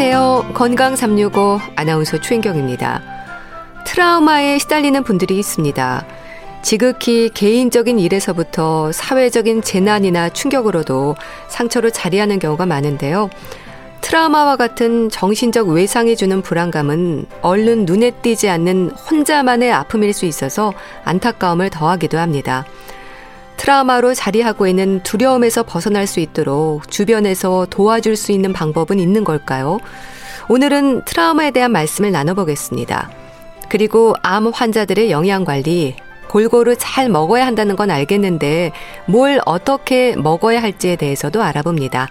안녕하세요. 건강 365 아나운서 추인경입니다. 트라우마에 시달리는 분들이 있습니다. 지극히 개인적인 일에서부터 사회적인 재난이나 충격으로도 상처를 자리하는 경우가 많은데요. 트라우마와 같은 정신적 외상이 주는 불안감은 얼른 눈에 띄지 않는 혼자만의 아픔일 수 있어서 안타까움을 더하기도 합니다. 트라우마로 자리하고 있는 두려움에서 벗어날 수 있도록 주변에서 도와줄 수 있는 방법은 있는 걸까요? 오늘은 트라우마에 대한 말씀을 나눠보겠습니다. 그리고 암 환자들의 영양 관리, 골고루 잘 먹어야 한다는 건 알겠는데 뭘 어떻게 먹어야 할지에 대해서도 알아봅니다.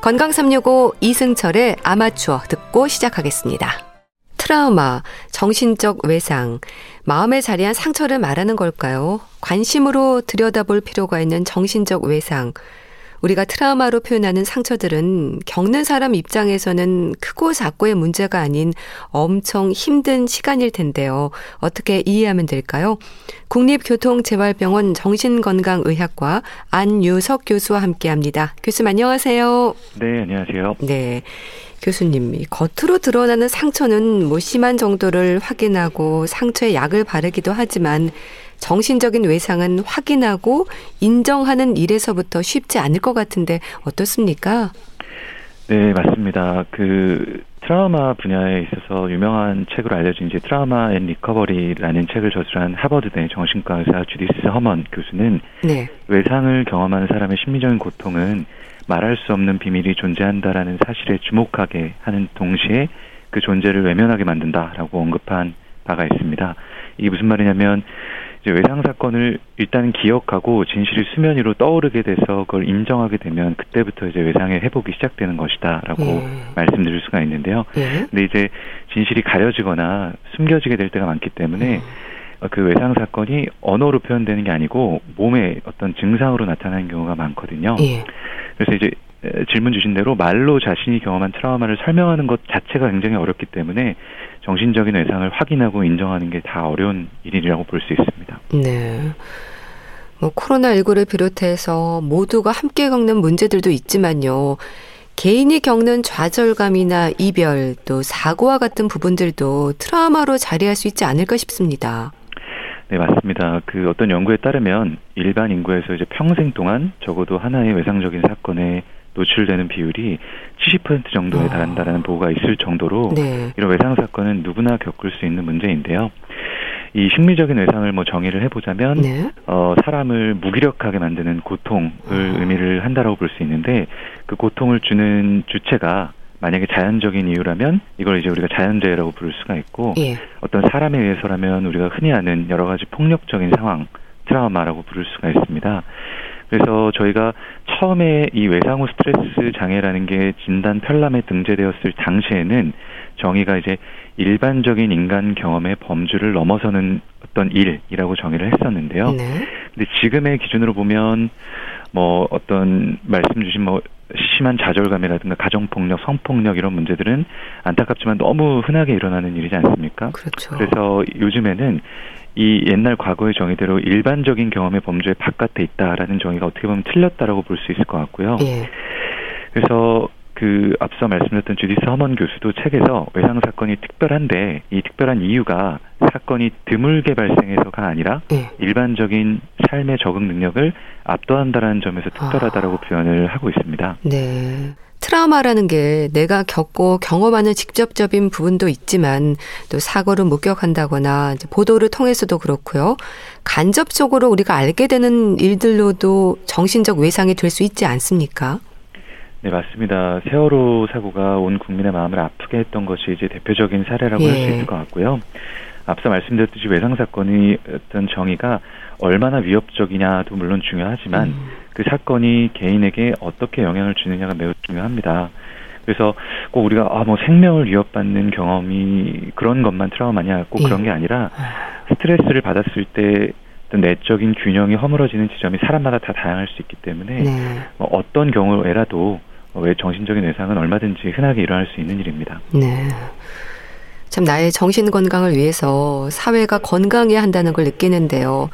건강 365 이승철의 아마추어 듣고 시작하겠습니다. 트라우마, 정신적 외상, 마음에 자리한 상처를 말하는 걸까요? 관심으로 들여다볼 필요가 있는 정신적 외상. 우리가 트라우마로 표현하는 상처들은 겪는 사람 입장에서는 크고 작고의 문제가 아닌 엄청 힘든 시간일 텐데요. 어떻게 이해하면 될까요? 국립교통재활병원 정신건강의학과 안유석 교수와 함께 합니다. 교수님 안녕하세요. 네, 안녕하세요. 네. 교수님, 겉으로 드러나는 상처는 뭐 심한 정도를 확인하고 상처에 약을 바르기도 하지만 정신적인 외상은 확인하고 인정하는 일에서부터 쉽지 않을 것 같은데 어떻습니까? 네, 맞습니다. 그 트라우마 분야에 있어서 유명한 책으로 알려진 이제 Trauma and Recovery라는 책을 저술한 하버드대 정신과 의사 주디스 허먼 교수는 네. 외상을 경험하는 사람의 심리적인 고통은 말할 수 없는 비밀이 존재한다라는 사실에 주목하게 하는 동시에 그 존재를 외면하게 만든다라고 언급한 바가 있습니다. 이게 무슨 말이냐면 이제 외상 사건을 일단 기억하고 진실이 수면 위로 떠오르게 돼서 그걸 인정하게 되면 그때부터 이제 외상의 회복이 시작되는 것이다라고 예. 말씀드릴 수가 있는데요. 예. 근데 이제 진실이 가려지거나 숨겨지게 될 때가 많기 때문에 예. 그 외상 사건이 언어로 표현되는 게 아니고 몸의 어떤 증상으로 나타나는 경우가 많거든요. 예. 그래서 이제 질문 주신 대로 말로 자신이 경험한 트라우마를 설명하는 것 자체가 굉장히 어렵기 때문에 정신적인 외상을 확인하고 인정하는 게 다 어려운 일이라고 볼 수 있습니다. 네. 뭐 코로나19를 비롯해서 모두가 함께 겪는 문제들도 있지만요. 개인이 겪는 좌절감이나 이별 또 사고와 같은 부분들도 트라우마로 자리할 수 있지 않을까 싶습니다. 네, 맞습니다. 그 어떤 연구에 따르면 일반 인구에서 이제 평생 동안 적어도 하나의 외상적인 사건에 노출되는 비율이 70% 정도에 아. 달한다라는 보고가 있을 정도로 네. 이런 외상 사건은 누구나 겪을 수 있는 문제인데요. 이 심리적인 외상을 뭐 정의를 해보자면 네. 어, 사람을 무기력하게 만드는 고통을 아. 의미를 한다라고 볼 수 있는데 그 고통을 주는 주체가 만약에 자연적인 이유라면 이걸 이제 우리가 자연재해라고 부를 수가 있고 예. 어떤 사람에 의해서라면 우리가 흔히 아는 여러 가지 폭력적인 상황 트라우마라고 부를 수가 있습니다. 그래서 저희가 처음에 이 외상후 스트레스 장애라는 게 진단 편람에 등재되었을 당시에는 정의가 이제 일반적인 인간 경험의 범주를 넘어서는 어떤 일이라고 정의를 했었는데요. 네. 근데 지금의 기준으로 보면 뭐 어떤 말씀 주신 뭐 심한 좌절감이라든가 가정폭력, 성폭력 이런 문제들은 안타깝지만 너무 흔하게 일어나는 일이지 않습니까? 그렇죠. 그래서 요즘에는 이 옛날 과거의 정의대로 일반적인 경험의 범주의 바깥에 있다라는 정의가 어떻게 보면 틀렸다라고 볼 수 있을 것 같고요. 예. 그래서 그 앞서 말씀드렸던 주디스 허먼 교수도 책에서 외상 사건이 특별한데 이 특별한 이유가 사건이 드물게 발생해서가 아니라 네. 일반적인 삶의 적응 능력을 압도한다라는 점에서 특별하다라고 아. 표현을 하고 있습니다. 네. 트라우마라는 게 내가 겪고 경험하는 직접적인 부분도 있지만 또 사고를 목격한다거나 보도를 통해서도 그렇고요. 간접적으로 우리가 알게 되는 일들로도 정신적 외상이 될 수 있지 않습니까? 네, 맞습니다. 세월호 사고가 온 국민의 마음을 아프게 했던 것이 이제 대표적인 사례라고 예. 할수 있을 것 같고요. 앞서 말씀드렸듯이 외상 사건이 어떤 정의가 얼마나 위협적이냐도 물론 중요하지만 음. 그 사건이 개인에게 어떻게 영향을 주느냐가 매우 중요합니다. 그래서 꼭 우리가 아 뭐 생명을 위협받는 경험이 그런 것만 트라우마냐 꼭 예. 그런 게 아니라 스트레스를 받았을 때 어떤 내적인 균형이 허물어지는 지점이 사람마다 다 다양할 수 있기 때문에 네. 뭐 어떤 경우에라도 왜 정신적인 외상은 얼마든지 흔하게 일어날 수 있는 일입니다. 네. 참 나의 정신 건강을 위해서 사회가 건강해야 한다는 걸 느끼는데요.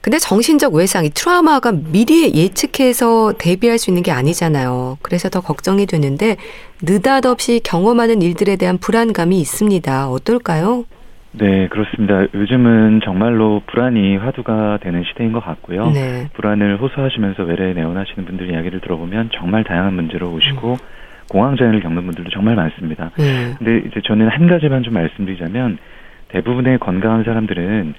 근데 정신적 외상, 이 트라우마가 미리 예측해서 대비할 수 있는 게 아니잖아요. 그래서 더 걱정이 되는데 느닷없이 경험하는 일들에 대한 불안감이 있습니다. 어떨까요? 네, 그렇습니다. 요즘은 정말로 불안이 화두가 되는 시대인 것 같고요. 네. 불안을 호소하시면서 외래에 내원하시는 분들 이야기를 들어보면 정말 다양한 문제로 오시고 음. 공황장애를 겪는 분들도 정말 많습니다. 네. 근데 이제 저는 한 가지만 좀 말씀드리자면 대부분의 건강한 사람들은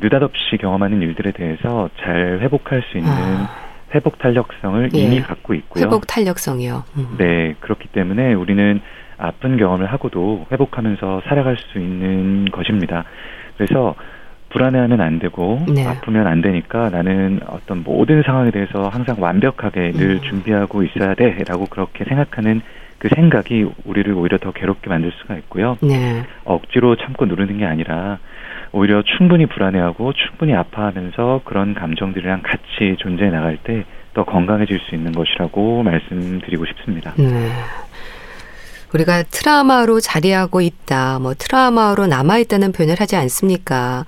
느닷없이 경험하는 일들에 대해서 잘 회복할 수 있는 아. 회복 탄력성을 예. 이미 갖고 있고요. 회복 탄력성이요. 음. 네, 그렇기 때문에 우리는 아픈 경험을 하고도 회복하면서 살아갈 수 있는 것입니다. 그래서 불안해하면 안 되고 네. 아프면 안 되니까 나는 어떤 모든 상황에 대해서 항상 완벽하게 늘 음. 준비하고 있어야 돼라고 그렇게 생각하는 그 생각이 우리를 오히려 더 괴롭게 만들 수가 있고요. 네. 억지로 참고 누르는 게 아니라 오히려 충분히 불안해하고 충분히 아파하면서 그런 감정들이랑 같이 존재해 나갈 때 더 건강해질 수 있는 것이라고 말씀드리고 싶습니다. 네. 우리가 트라우마로 자리하고 있다, 뭐 트라우마로 남아있다는 표현을 하지 않습니까?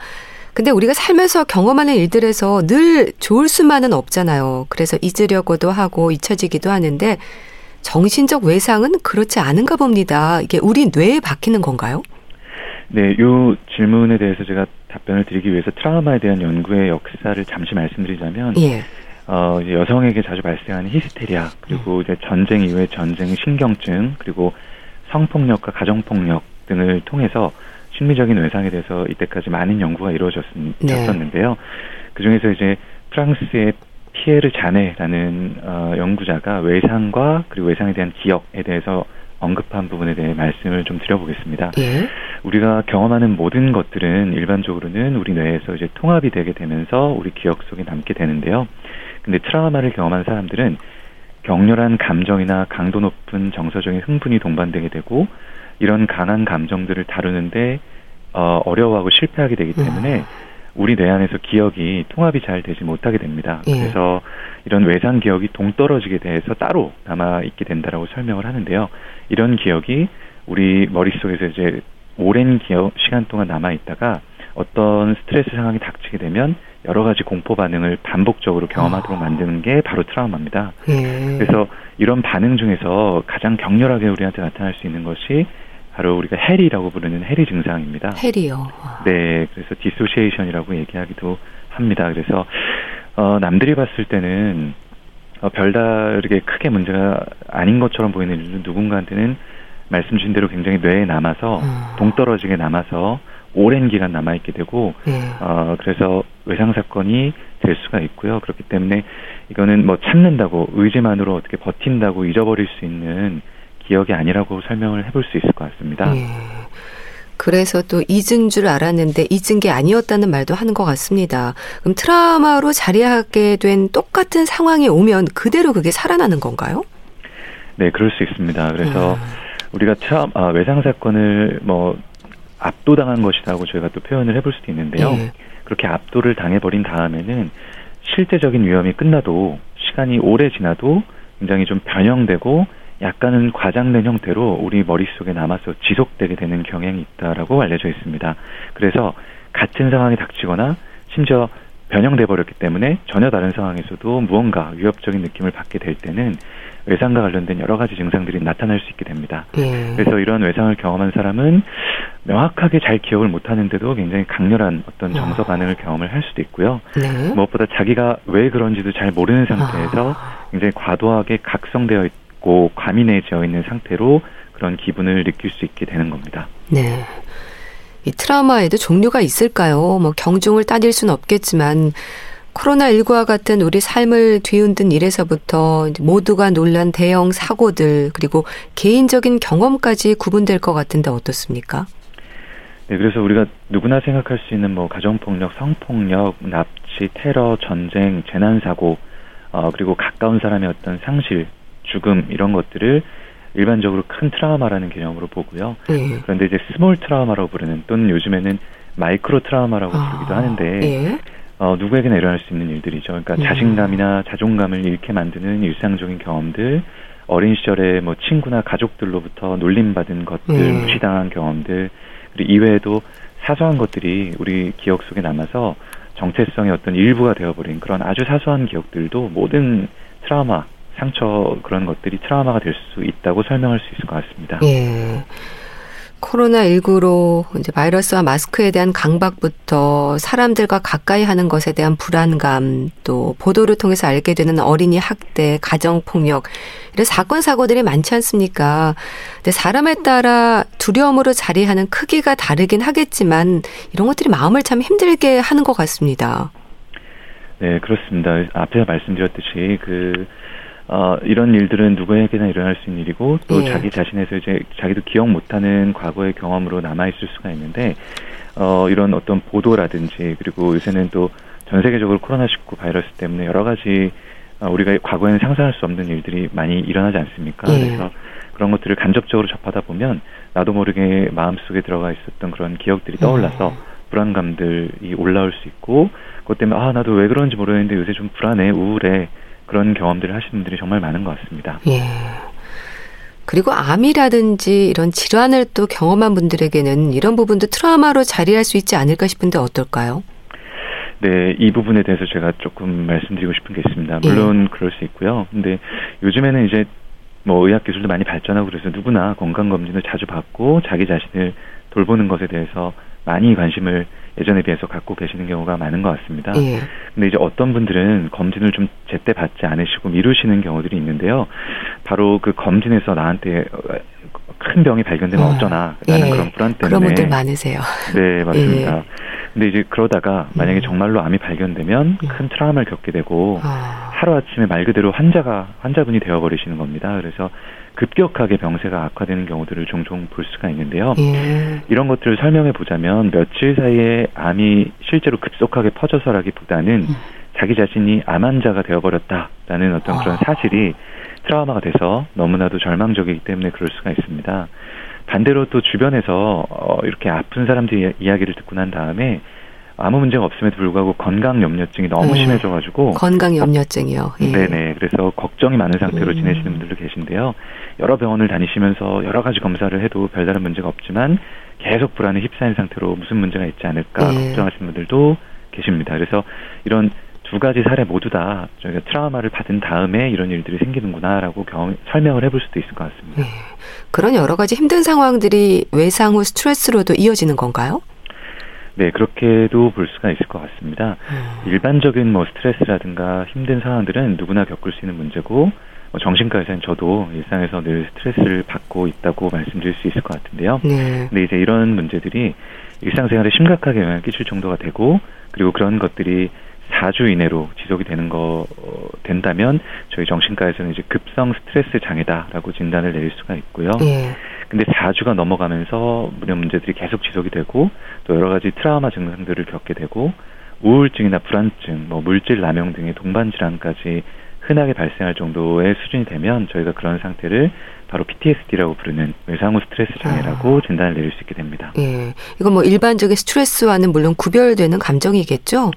근데 우리가 살면서 경험하는 일들에서 늘 좋을 수만은 없잖아요. 그래서 잊으려고도 하고 잊혀지기도 하는데 정신적 외상은 그렇지 않은가 봅니다. 이게 우리 뇌에 박히는 건가요? 네, 이 질문에 대해서 제가 답변을 드리기 위해서 트라우마에 대한 연구의 역사를 잠시 말씀드리자면, 예. 어, 이제 여성에게 자주 발생하는 히스테리아, 그리고 음. 이제 전쟁 이후의 전쟁 신경증, 그리고 성폭력과 가정폭력 등을 통해서 심리적인 외상에 대해서 이때까지 많은 연구가 이루어졌었는데요. 네. 그 중에서 이제 프랑스의 피에르 자네라는 어, 연구자가 외상과 그리고 외상에 대한 기억에 대해서 언급한 부분에 대해 말씀을 좀 드려보겠습니다. 예. 우리가 경험하는 모든 것들은 일반적으로는 우리 뇌에서 이제 통합이 되게 되면서 우리 기억 속에 남게 되는데요. 근데 트라우마를 경험한 사람들은 격렬한 감정이나 강도 높은 정서적인 흥분이 동반되게 되고 이런 강한 감정들을 다루는데 어, 어려워하고 실패하게 되기 때문에 음. 우리 뇌 안에서 기억이 통합이 잘 되지 못하게 됩니다. 예. 그래서 이런 외상 기억이 동떨어지게 돼서 따로 남아 있게 된다라고 설명을 하는데요. 이런 기억이 우리 머릿속에서 이제 오랜 기억 시간 동안 남아 있다가 어떤 스트레스 상황이 닥치게 되면 여러 가지 공포 반응을 반복적으로 경험하도록 아. 만드는 게 바로 트라우마입니다. 예. 그래서 이런 반응 중에서 가장 격렬하게 우리한테 나타날 수 있는 것이 바로 우리가 해리라고 부르는 해리 증상입니다. 해리요. 네, 그래서 dissociation이라고 얘기하기도 합니다. 그래서 어, 남들이 봤을 때는 어, 별다르게 크게 문제가 아닌 것처럼 보이는 누군가한테는 말씀 주신 대로 굉장히 뇌에 남아서 음. 동떨어지게 남아서 오랜 기간 남아 있게 되고 네. 어 그래서 외상 사건이 될 수가 있고요. 그렇기 때문에 이거는 뭐 참는다고 의지만으로 어떻게 버틴다고 잊어버릴 수 있는 기억이 아니라고 설명을 해볼 수 있을 것 같습니다. 네. 그래서 또 잊은 줄 알았는데 잊은 게 아니었다는 말도 하는 것 같습니다. 그럼 트라우마로 자리하게 된 똑같은 상황이 오면 그대로 그게 살아나는 건가요? 네, 그럴 수 있습니다. 그래서 음. 우리가 참 아, 외상 사건을 뭐 압도당한 것이라고 저희가 또 표현을 해볼 수도 있는데요. 네. 그렇게 압도를 당해버린 다음에는 실제적인 위험이 끝나도 시간이 오래 지나도 굉장히 좀 변형되고 약간은 과장된 형태로 우리 머릿속에 남아서 지속되게 되는 경향이 있다라고 알려져 있습니다. 그래서 같은 상황이 닥치거나 심지어 변형돼 버렸기 때문에 전혀 다른 상황에서도 무언가 위협적인 느낌을 받게 될 때는 외상과 관련된 여러 가지 증상들이 나타날 수 있게 됩니다. 예. 그래서 이런 외상을 경험한 사람은 명확하게 잘 기억을 못 하는데도 굉장히 강렬한 어떤 정서 아. 반응을 경험을 할 수도 있고요. 네. 무엇보다 자기가 왜 그런지도 잘 모르는 상태에서 아. 굉장히 과도하게 각성되어 있고 과민해져 있는 상태로 그런 기분을 느낄 수 있게 되는 겁니다. 네. 이 트라우마에도 종류가 있을까요? 뭐 경중을 따질 수는 없겠지만 코로나19와 같은 우리 삶을 뒤흔든 일에서부터 모두가 놀란 대형 사고들 그리고 개인적인 경험까지 구분될 것 같은데 어떻습니까? 네, 그래서 우리가 누구나 생각할 수 있는 뭐 가정폭력, 성폭력, 납치, 테러, 전쟁, 재난사고, 어, 그리고 가까운 사람의 어떤 상실, 죽음 이런 것들을 일반적으로 큰 트라우마라는 개념으로 보고요. 네. 그런데 이제 small trauma라고 부르는 또는 요즘에는 마이크로 트라우마라고 아, 부르기도 하는데 네. 어, 누구에게나 일어날 수 있는 일들이죠. 그러니까 음. 자신감이나 자존감을 잃게 만드는 일상적인 경험들, 어린 시절에 뭐 친구나 가족들로부터 놀림받은 것들, 음. 무시당한 경험들, 그리고 이외에도 사소한 것들이 우리 기억 속에 남아서 정체성의 어떤 일부가 되어버린 그런 아주 사소한 기억들도 모든 트라우마, 상처 그런 것들이 트라우마가 될 수 있다고 설명할 수 있을 것 같습니다. 예. 코로나19로 이제 바이러스와 마스크에 대한 강박부터 사람들과 가까이 하는 것에 대한 불안감, 또 보도를 통해서 알게 되는 어린이 학대, 가정폭력, 이런 사건, 사고들이 많지 않습니까? 근데 사람에 따라 두려움으로 자리하는 크기가 다르긴 하겠지만 이런 것들이 마음을 참 힘들게 하는 것 같습니다. 네, 그렇습니다. 앞에 말씀드렸듯이 그 어, 이런 일들은 누구에게나 일어날 수 있는 일이고 또 예. 자기 자신에서 이제 자기도 기억 못하는 과거의 경험으로 남아 있을 수가 있는데 어, 이런 어떤 보도라든지 그리고 요새는 또 전 세계적으로 코로나19 바이러스 때문에 여러 가지 어, 우리가 과거에는 상상할 수 없는 일들이 많이 일어나지 않습니까? 예. 그래서 그런 것들을 간접적으로 접하다 보면 나도 모르게 마음속에 들어가 있었던 그런 기억들이 떠올라서 음. 불안감들이 올라올 수 있고 그것 때문에 아 나도 왜 그런지 모르겠는데 요새 좀 불안해 우울해 그런 경험들을 하시는 분들이 정말 많은 것 같습니다. 예. 그리고 암이라든지 이런 질환을 또 경험한 분들에게는 이런 부분도 트라우마로 자리할 수 있지 않을까 싶은데 어떨까요? 네, 이 부분에 대해서 제가 조금 말씀드리고 싶은 게 있습니다. 물론 예. 그럴 수 있고요. 근데 요즘에는 이제 뭐 의학 기술도 많이 발전하고 그래서 누구나 건강 검진을 자주 받고 자기 자신을 돌보는 것에 대해서 많이 관심을 예전에 비해서 갖고 계시는 경우가 많은 것 같습니다. 예. 근데 이제 어떤 분들은 검진을 좀 제때 받지 않으시고 미루시는 경우들이 있는데요. 바로 그 검진에서 나한테 큰 병이 발견되면 어. 쩌나 라는 예. 그런 불안 때문에 그런 분들 많으세요. 네, 맞습니다. 예. 근데 이제 그러다가 만약에 음. 정말로 암이 발견되면 음. 큰 트라우마를 겪게 되고 아. 하루 아침에 말 그대로 환자가 환자분이 되어 버리시는 겁니다. 그래서 급격하게 병세가 악화되는 경우들을 종종 볼 수가 있는데요. 예. 이런 것들을 설명해 보자면 며칠 사이에 암이 실제로 급속하게 퍼져서라기보다는 음. 자기 자신이 암 환자가 되어버렸다라는 어떤 그런 아. 사실이 트라우마가 돼서 너무나도 절망적이기 때문에 그럴 수가 있습니다. 반대로 또 주변에서 어, 이렇게 아픈 사람들 이야기를 듣고 난 다음에 아무 문제가 없음에도 불구하고 건강 염려증이 너무 네. 심해져가지고 건강 염려증이요. 예. 네네. 그래서 걱정이 많은 상태로 음. 지내시는 분들도 계신데요. 여러 병원을 다니시면서 여러 가지 검사를 해도 별다른 문제가 없지만 계속 불안에 휩싸인 상태로 무슨 문제가 있지 않을까 네. 걱정하시는 분들도 계십니다. 그래서 이런 두 가지 사례 모두 다 저희가 트라우마를 받은 다음에 이런 일들이 생기는구나라고 경험, 설명을 해볼 수도 있을 것 같습니다. 네. 그런 여러 가지 힘든 상황들이 외상 후 스트레스로도 이어지는 건가요? 네, 그렇게도 볼 수가 있을 것 같습니다. 음. 일반적인 뭐 스트레스라든가 힘든 상황들은 누구나 겪을 수 있는 문제고 뭐 정신과 의사는 저도 일상에서 늘 스트레스를 받고 있다고 말씀드릴 수 있을 것 같은데요. 네. 근데 이제 이런 문제들이 일상생활에 심각하게 영향을 끼칠 정도가 되고 그리고 그런 것들이 4주 이내로 지속이 되는 거 어, 된다면 저희 정신과에서는 이제 급성 스트레스 장애다라고 진단을 내릴 수가 있고요. 네. 근데 4주가 넘어가면서 이런 문제들이 계속 지속이 되고 또 여러 가지 트라우마 증상들을 겪게 되고 우울증이나 불안증, 뭐 물질 남용 등의 동반 질환까지 흔하게 발생할 정도의 수준이 되면 저희가 그런 상태를 바로 PTSD라고 부르는 외상 후 스트레스 장애라고 아. 진단을 내릴 수 있게 됩니다. 예. 이건 뭐 일반적인 스트레스와는 물론 구별되는 감정이겠죠?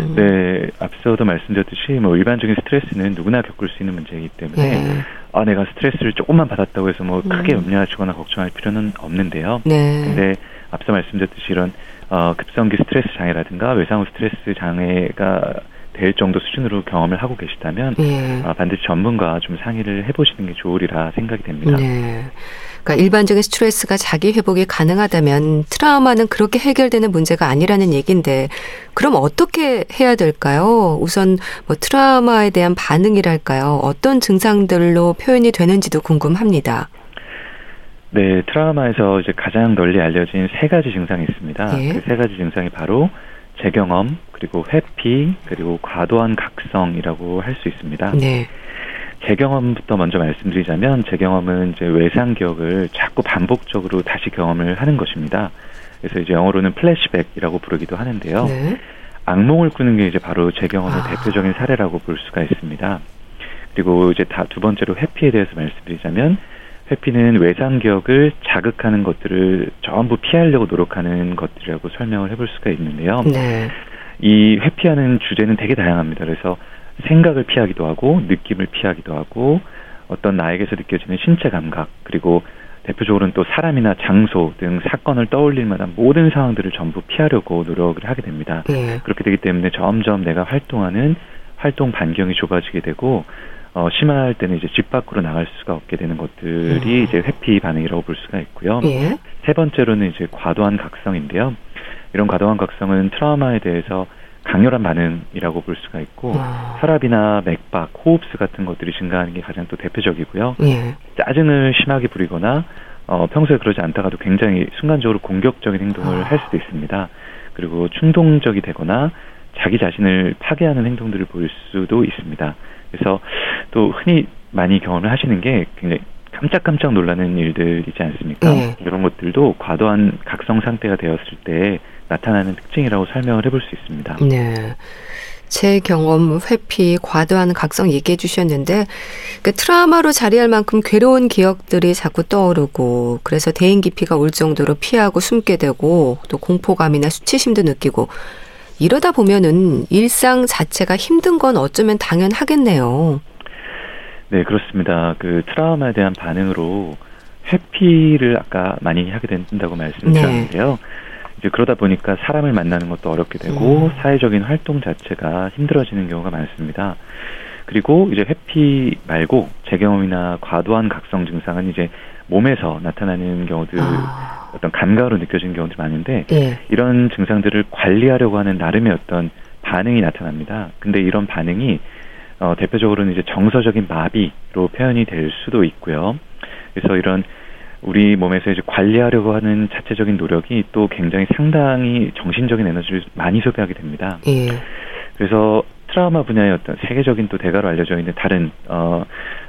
음. 네, 앞서도 말씀드렸듯이 뭐 일반적인 스트레스는 누구나 겪을 수 있는 문제이기 때문에 예. 아 내가 스트레스를 조금만 받았다고 해서 뭐 크게 음. 염려하시거나 걱정할 필요는 없는데요. 네. 근데 앞서 말씀드렸듯이 이런 어, 급성기 스트레스 장애라든가 외상 후 스트레스 장애가 될 정도 수준으로 경험을 하고 계시다면 예. 아, 반드시 전문가와 좀 상의를 해보시는 게 좋으리라 생각이 됩니다. 네. 그러니까 일반적인 스트레스가 자기 회복이 가능하다면 트라우마는 그렇게 해결되는 문제가 아니라는 얘기인데 그럼 어떻게 해야 될까요? 우선 뭐 트라우마에 대한 반응이랄까요? 어떤 증상들로 표현이 되는지도 궁금합니다. 네, 트라우마에서 이제 가장 널리 알려진 세 가지 증상이 있습니다. 예. 그세 가지 증상이 바로 재경험, 그리고 회피, 그리고 과도한 각성이라고 할 수 있습니다. 네. 재경험부터 먼저 말씀드리자면 재경험은 이제 외상 기억을 자꾸 반복적으로 다시 경험을 하는 것입니다. 그래서 이제 영어로는 플래시백이라고 부르기도 하는데요. 네. 악몽을 꾸는 게 이제 바로 재경험의 아. 대표적인 사례라고 볼 수가 있습니다. 그리고 이제 다 두 번째로 회피에 대해서 말씀드리자면 회피는 외상 기억을 자극하는 것들을 전부 피하려고 노력하는 것들이라고 설명을 해볼 수가 있는데요. 네. 이 회피하는 주제는 되게 다양합니다. 그래서 생각을 피하기도 하고 느낌을 피하기도 하고 어떤 나에게서 느껴지는 신체 감각 그리고 대표적으로는 또 사람이나 장소 등 사건을 떠올릴 만한 모든 상황들을 전부 피하려고 노력을 하게 됩니다. 예. 그렇게 되기 때문에 점점 내가 활동하는 활동 반경이 좁아지게 되고 어, 심할 때는 이제 집 밖으로 나갈 수가 없게 되는 것들이 음. 이제 회피 반응이라고 볼 수가 있고요. 예. 세 번째로는 이제 과도한 각성인데요. 이런 과도한 각성은 트라우마에 대해서 강렬한 반응이라고 볼 수가 있고 와. 혈압이나 맥박, 호흡수 같은 것들이 증가하는 게 가장 또 대표적이고요. 예. 짜증을 심하게 부리거나 어, 평소에 그러지 않다가도 굉장히 순간적으로 공격적인 행동을 아. 할 수도 있습니다. 그리고 충동적이 되거나 자기 자신을 파괴하는 행동들을 보일 수도 있습니다. 그래서 또 흔히 많이 경험을 하시는 게 굉장히 깜짝깜짝 놀라는 일들이지 않습니까? 네. 이런 것들도 과도한 각성 상태가 되었을 때 나타나는 특징이라고 설명을 해볼 수 있습니다. 네. 제 경험 회피 과도한 각성 얘기해 주셨는데 그 트라우마로 자리할 만큼 괴로운 기억들이 자꾸 떠오르고 그래서 대인 기피가 올 정도로 피하고 숨게 되고 또 공포감이나 수치심도 느끼고 이러다 보면은 일상 자체가 힘든 건 어쩌면 당연하겠네요. 네, 그렇습니다. 그 트라우마에 대한 반응으로 회피를 아까 많이 하게 된다고 말씀드렸는데요. 네. 이제 그러다 보니까 사람을 만나는 것도 어렵게 되고 음. 사회적인 활동 자체가 힘들어지는 경우가 많습니다. 그리고 이제 회피 말고 재경험이나 과도한 각성 증상은 이제 몸에서 나타나는 경우들 아. 어떤 감각으로 느껴지는 경우들이 많은데 예. 이런 증상들을 관리하려고 하는 나름의 어떤 반응이 나타납니다. 근데 이런 반응이 어, 대표적으로는 이제 정서적인 마비로 표현이 될 수도 있고요. 그래서 이런 우리 몸에서 이제 관리하려고 하는 자체적인 노력이 또 굉장히 상당히 정신적인 에너지를 많이 소비하게 됩니다. 예. 그래서 트라우마 분야의 어떤 세계적인 또 대가로 알려져 있는 다른 어,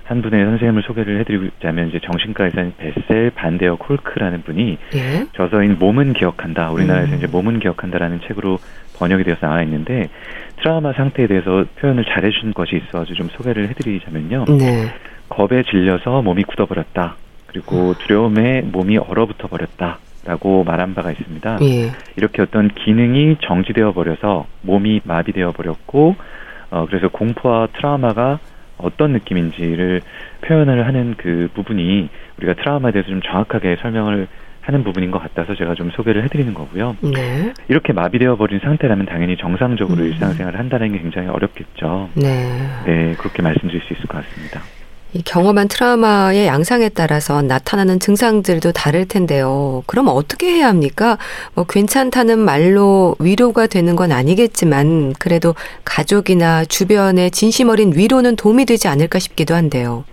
한 분의 선생님을 소개를 해드리자면 이제 정신과 의사인 베셀 반데어 콜크라는 분이 예? 저서인 몸은 기억한다 우리나라에서 음. 이제 몸은 기억한다라는 책으로 번역이 되어서 나와 있는데 트라우마 상태에 대해서 표현을 잘해준 것이 있어서 좀 소개를 해드리자면요. 네. 겁에 질려서 몸이 굳어버렸다. 그리고 두려움에 몸이 얼어붙어 버렸다 라고 말한 바가 있습니다. 예. 이렇게 어떤 기능이 정지되어 버려서 몸이 마비되어 버렸고 어 그래서 공포와 트라우마가 어떤 느낌인지를 표현을 하는 그 부분이 우리가 트라우마에 대해서 좀 정확하게 설명을 하는 부분인 것 같아서 제가 좀 소개를 해드리는 거고요. 네. 이렇게 마비되어 버린 상태라면 당연히 정상적으로 음. 일상생활을 한다는 게 굉장히 어렵겠죠. 네. 네, 그렇게 말씀드릴 수 있을 것 같습니다. 이 경험한 트라우마의 양상에 따라서 나타나는 증상들도 다를 텐데요. 그럼 어떻게 해야 합니까? 뭐 괜찮다는 말로 위로가 되는 건 아니겠지만 그래도 가족이나 주변의 진심 어린 위로는 도움이 되지 않을까 싶기도 한데요.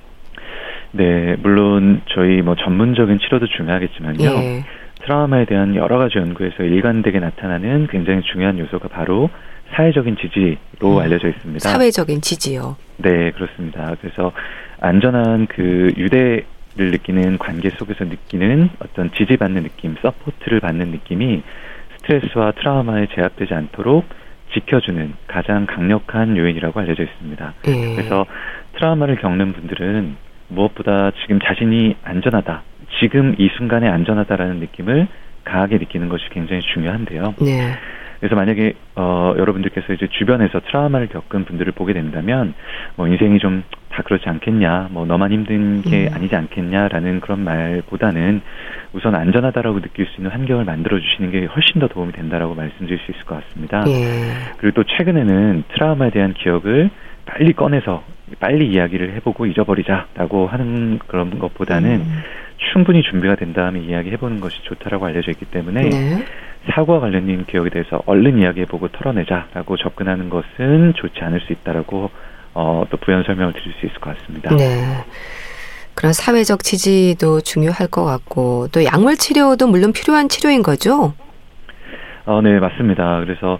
네, 물론 저희 뭐 전문적인 치료도 중요하겠지만요. 예. 트라우마에 대한 여러 가지 연구에서 일관되게 나타나는 굉장히 중요한 요소가 바로 사회적인 지지로 음, 알려져 있습니다. 사회적인 지지요. 네, 그렇습니다. 그래서 안전한 그 유대 를 느끼는 관계 속에서 느끼는 어떤 지지받는 느낌, support를 받는 느낌이 스트레스와 트라우마에 제압되지 않도록 지켜주는 가장 강력한 요인이라고 알려져 있습니다. 예. 그래서 트라우마를 겪는 분들은 무엇보다 지금 자신이 안전하다, 지금 이 순간에 안전하다라는 느낌을 강하게 느끼는 것이 굉장히 중요한데요. 네. 그래서 만약에 어 여러분들께서 이제 주변에서 트라우마를 겪은 분들을 보게 된다면 뭐 인생이 좀 다 그렇지 않겠냐, 뭐 너만 힘든 게 음. 아니지 않겠냐라는 그런 말보다는 우선 안전하다라고 느낄 수 있는 환경을 만들어 주시는 게 훨씬 더 도움이 된다라고 말씀드릴 수 있을 것 같습니다. 예. 그리고 또 최근에는 트라우마에 대한 기억을 빨리 꺼내서 빨리 이야기를 해보고 잊어버리자라고 하는 그런 것보다는 음. 충분히 준비가 된 다음에 이야기해보는 것이 좋다라고 알려져 있기 때문에 네. 사고와 관련된 기억에 대해서 얼른 이야기해보고 털어내자라고 접근하는 것은 좋지 않을 수 있다라고 어, 또 부연 설명을 드릴 수 있을 것 같습니다. 네. 그런 사회적 지지도 중요할 것 같고 또 약물 치료도 물론 필요한 치료인 거죠? 어, 네 맞습니다. 그래서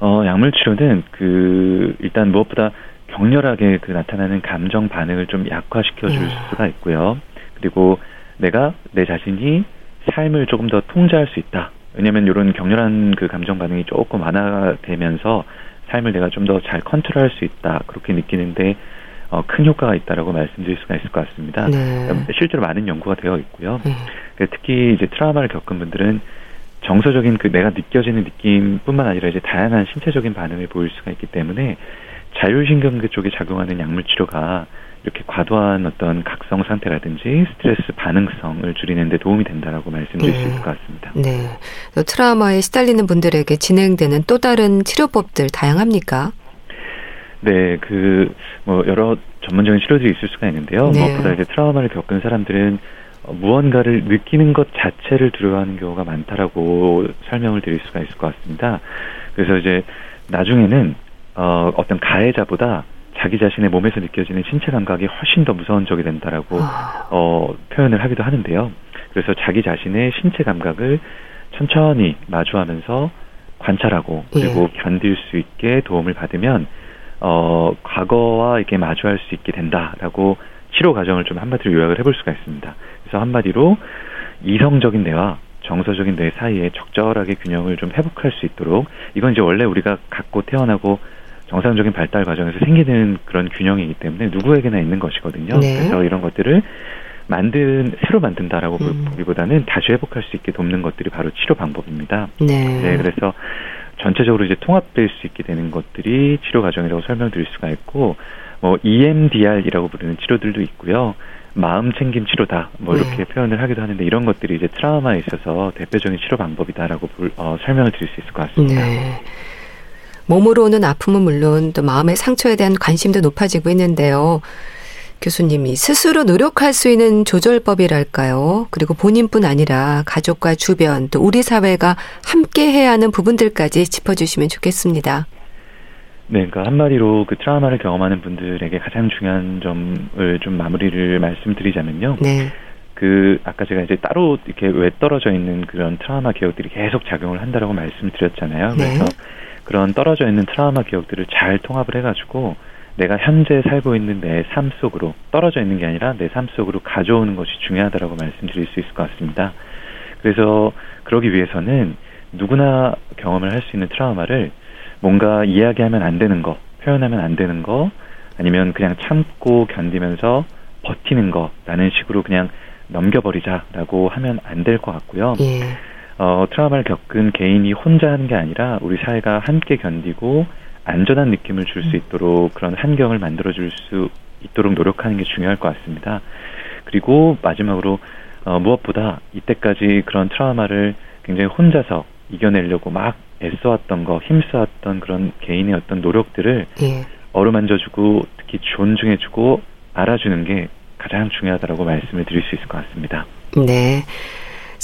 어, 약물 치료는 그 일단 무엇보다 격렬하게 그 나타나는 감정 반응을 좀 약화시켜 줄 네. 수가 있고요. 그리고 내가 내 자신이 삶을 조금 더 통제할 수 있다. 왜냐하면 이런 격렬한 그 감정 반응이 조금 완화되면서 삶을 내가 좀 더 잘 컨트롤할 수 있다 그렇게 느끼는데 어, 큰 효과가 있다라고 말씀드릴 수가 있을 것 같습니다. 네. 실제로 많은 연구가 되어 있고요. 네. 그 특히 이제 트라우마를 겪은 분들은 정서적인 그 내가 느껴지는 느낌뿐만 아니라 이제 다양한 신체적인 반응을 보일 수가 있기 때문에 자율신경계 쪽에 작용하는 약물 치료가 이렇게 과도한 어떤 각성 상태라든지 스트레스 반응성을 줄이는 데 도움이 된다라고 말씀드릴 네. 수 있을 것 같습니다. 네. 트라우마에 시달리는 분들에게 진행되는 또 다른 치료법들 다양합니까? 네, 그, 뭐, 여러 전문적인 치료들이 있을 수가 있는데요. 네. 무엇보다 이제 트라우마를 겪은 사람들은 무언가를 느끼는 것 자체를 두려워하는 경우가 많다라고 설명을 드릴 수가 있을 것 같습니다. 그래서 이제 나중에는 어, 어떤 가해자보다 자기 자신의 몸에서 느껴지는 신체 감각이 훨씬 더 무서운 적이 된다라고 아. 어, 표현을 하기도 하는데요. 그래서 자기 자신의 신체 감각을 천천히 마주하면서 관찰하고 그리고 예. 견딜 수 있게 도움을 받으면 어, 과거와 이렇게 마주할 수 있게 된다라고 치료 과정을 좀 한마디로 요약을 해볼 수가 있습니다. 그래서 한마디로 이성적인 뇌와 정서적인 뇌 사이에 적절하게 균형을 좀 회복할 수 있도록 이건 이제 원래 우리가 갖고 태어나고 정상적인 발달 과정에서 생기는 그런 균형이기 때문에 누구에게나 있는 것이거든요. 네. 그래서 이런 것들을 만든 새로 만든다라고 음. 보기보다는 다시 회복할 수 있게 돕는 것들이 바로 치료 방법입니다. 네. 네 그래서 전체적으로 이제 통합될 수 있게 되는 것들이 치료 과정이라고 설명드릴 수가 있고 뭐 EMDR이라고 부르는 치료들도 있고요. 마음 챙김 치료다 뭐 이렇게 네. 표현을 하기도 하는데 이런 것들이 이제 트라우마에 있어서 대표적인 치료 방법이다라고 불, 어, 설명을 드릴 수 있을 것 같습니다. 네. 몸으로 오는 아픔은 물론 또 마음의 상처에 대한 관심도 높아지고 있는데요. 교수님이 스스로 노력할 수 있는 조절법이랄까요? 그리고 본인뿐 아니라 가족과 주변 또 우리 사회가 함께 해야 하는 부분들까지 짚어주시면 좋겠습니다. 네, 그러니까 한마디로 그 트라우마를 경험하는 분들에게 가장 중요한 점을 좀 마무리를 말씀드리자면요. 네. 그 아까 제가 이제 따로 이렇게 왜 떨어져 있는 그런 트라우마 기억들이 계속 작용을 한다라고 말씀드렸잖아요. 네. 그래서 그런 떨어져 있는 트라우마 기억들을 잘 통합을 해가지고 내가 현재 살고 있는 내 삶 속으로 떨어져 있는 게 아니라 내 삶 속으로 가져오는 것이 중요하다라고 말씀드릴 수 있을 것 같습니다. 그래서 그러기 위해서는 누구나 경험을 할 수 있는 트라우마를 뭔가 이야기하면 안 되는 거, 표현하면 안 되는 거, 아니면 그냥 참고 견디면서 버티는 거라는 식으로 그냥 넘겨버리자라고 하면 안 될 것 같고요. 예. 어, 트라우마를 겪은 개인이 혼자 하는 게 아니라 우리 사회가 함께 견디고 안전한 느낌을 줄수 음. 있도록 그런 환경을 만들어 줄 수 있도록 노력하는 게 중요할 것 같습니다. 그리고 마지막으로 어, 무엇보다 이때까지 그런 트라우마를 굉장히 혼자서 이겨내려고 막 애써왔던 거, 힘써왔던 그런 개인의 어떤 노력들을 예. 어루만져주고 특히 존중해주고 알아주는 게 가장 중요하다고 말씀을 드릴 수 있을 것 같습니다. 네.